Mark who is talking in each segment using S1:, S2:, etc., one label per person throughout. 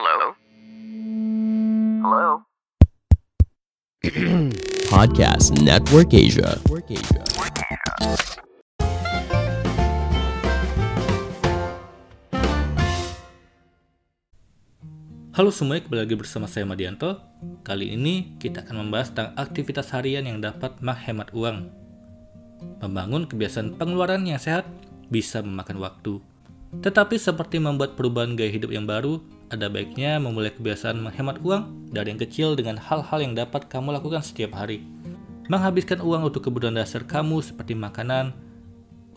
S1: Hello? Hello?
S2: Podcast Network Asia.
S3: Halo semuanya, kembali lagi bersama saya Madianto. Kali ini kita akan membahas tentang aktivitas harian yang dapat menghemat uang. Membangun kebiasaan pengeluaran yang sehat bisa memakan waktu. Tetapi seperti membuat perubahan gaya hidup yang baru, ada baiknya memulai kebiasaan menghemat uang dari yang kecil dengan hal-hal yang dapat kamu lakukan setiap hari. Menghabiskan uang untuk kebutuhan dasar kamu seperti makanan,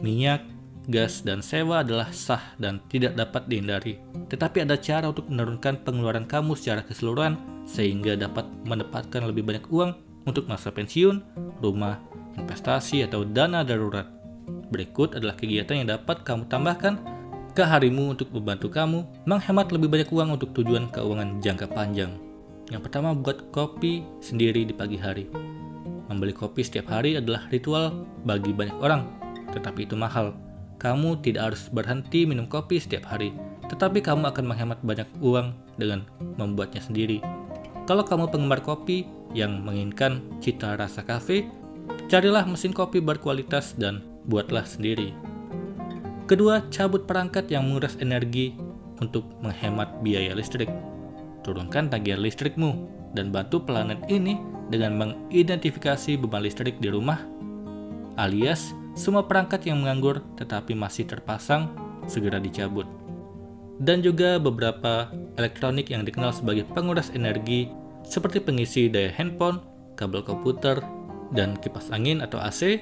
S3: minyak, gas, dan sewa adalah sah dan tidak dapat dihindari. Tetapi ada cara untuk menurunkan pengeluaran kamu secara keseluruhan sehingga dapat mendapatkan lebih banyak uang untuk masa pensiun, rumah, investasi, atau dana darurat. Berikut adalah kegiatan yang dapat kamu tambahkan ke harimu untuk membantu kamu menghemat lebih banyak uang untuk tujuan keuangan jangka panjang. Yang pertama, buat kopi sendiri di pagi hari. Membeli kopi setiap hari adalah ritual bagi banyak orang, tetapi itu mahal. Kamu tidak harus berhenti minum kopi setiap hari, tetapi kamu akan menghemat banyak uang dengan membuatnya sendiri. Kalau kamu penggemar kopi yang menginginkan cita rasa kafe, carilah mesin kopi berkualitas dan buatlah sendiri. Kedua, cabut perangkat yang menguras energi untuk menghemat biaya listrik. Turunkan tagihan listrikmu dan bantu planet ini dengan mengidentifikasi beban listrik di rumah, alias semua perangkat yang menganggur tetapi masih terpasang segera dicabut. Dan juga beberapa elektronik yang dikenal sebagai penguras energi seperti pengisi daya handphone, kabel komputer, dan kipas angin atau AC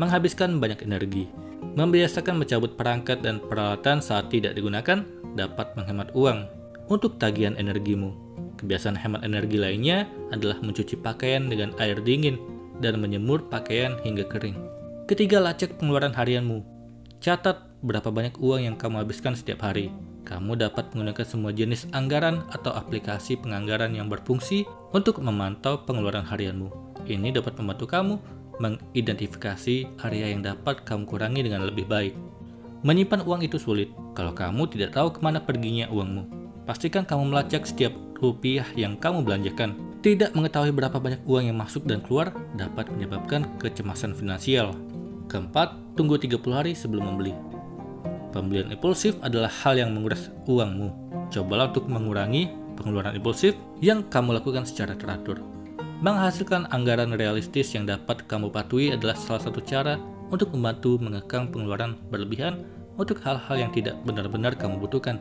S3: menghabiskan banyak energi. Membiasakan mencabut perangkat dan peralatan saat tidak digunakan dapat menghemat uang untuk tagihan energimu. Kebiasaan hemat energi lainnya adalah mencuci pakaian dengan air dingin dan menyemur pakaian hingga kering. Ketiga, lacak pengeluaran harianmu. Catat berapa banyak uang yang kamu habiskan setiap hari. Kamu dapat menggunakan semua jenis anggaran atau aplikasi penganggaran yang berfungsi untuk memantau pengeluaran harianmu. Ini dapat membantu kamu mengidentifikasi area yang dapat kamu kurangi dengan lebih baik. Menyimpan uang itu sulit kalau kamu tidak tahu ke mana perginya uangmu. Pastikan kamu melacak setiap rupiah yang kamu belanjakan. Tidak mengetahui berapa banyak uang yang masuk dan keluar dapat menyebabkan kecemasan finansial. Keempat, tunggu 30 hari sebelum membeli. Pembelian impulsif adalah hal yang menguras uangmu. Cobalah untuk mengurangi pengeluaran impulsif yang kamu lakukan secara teratur. Menghasilkan anggaran realistis yang dapat kamu patuhi adalah salah satu cara untuk membantu mengekang pengeluaran berlebihan untuk hal-hal yang tidak benar-benar kamu butuhkan.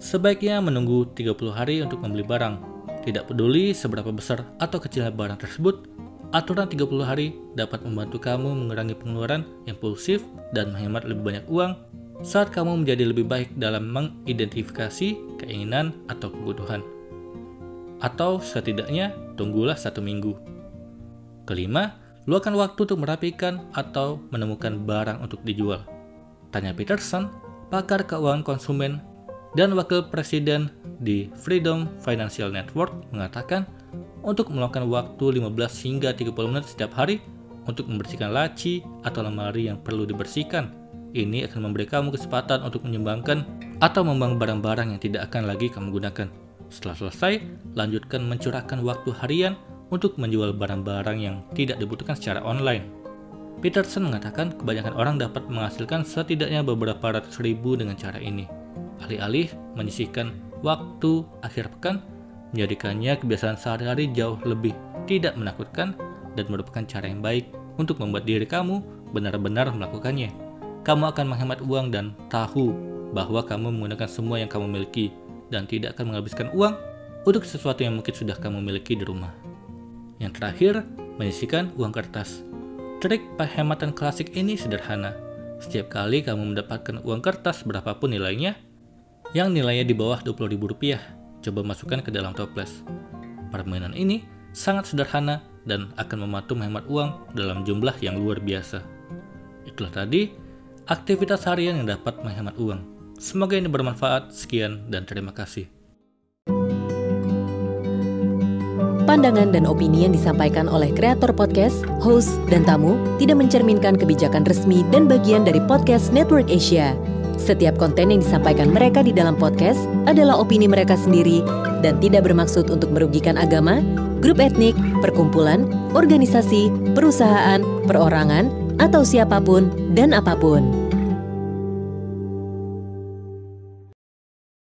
S3: Sebaiknya menunggu 30 hari untuk membeli barang. Tidak peduli seberapa besar atau kecilnya barang tersebut, aturan 30 hari dapat membantu kamu mengurangi pengeluaran impulsif dan menghemat lebih banyak uang saat kamu menjadi lebih baik dalam mengidentifikasi keinginan atau kebutuhan atau setidaknya tunggulah satu minggu. Kelima, luangkan waktu untuk merapikan atau menemukan barang untuk dijual. Tanya Peterson, pakar keuangan konsumen dan wakil presiden di Freedom Financial Network mengatakan untuk meluangkan waktu 15 hingga 30 menit setiap hari untuk membersihkan laci atau lemari yang perlu dibersihkan. Ini akan memberi kamu kesempatan untuk menyumbangkan atau membuang barang-barang yang tidak akan lagi kamu gunakan. Setelah selesai, lanjutkan mencurahkan waktu harian untuk menjual barang-barang yang tidak dibutuhkan secara online. Peterson mengatakan kebanyakan orang dapat menghasilkan setidaknya beberapa ratus ribu dengan cara ini. Alih-alih menyisihkan waktu akhir pekan, menjadikannya kebiasaan sehari-hari jauh lebih tidak menakutkan dan merupakan cara yang baik untuk membuat diri kamu benar-benar melakukannya. Kamu akan menghemat uang dan tahu bahwa kamu menggunakan semua yang kamu miliki dan tidak akan menghabiskan uang untuk sesuatu yang mungkin sudah kamu miliki di rumah. Yang terakhir, menyisikan uang kertas. Trik penghematan klasik ini sederhana. Setiap kali kamu mendapatkan uang kertas berapapun nilainya, yang nilainya di bawah Rp20.000, coba masukkan ke dalam toples. Permainan ini sangat sederhana dan akan membantu menghemat uang dalam jumlah yang luar biasa. Itulah tadi aktivitas harian yang dapat menghemat uang. Semoga ini bermanfaat. Sekian dan terima kasih.
S4: Pandangan dan opini yang disampaikan oleh kreator podcast, host, dan tamu tidak mencerminkan kebijakan resmi dan bagian dari podcast Network Asia. Setiap konten yang disampaikan mereka di dalam podcast adalah opini mereka sendiri dan tidak bermaksud untuk merugikan agama, grup etnik, perkumpulan, organisasi, perusahaan, perorangan, atau siapa pun dan apa pun.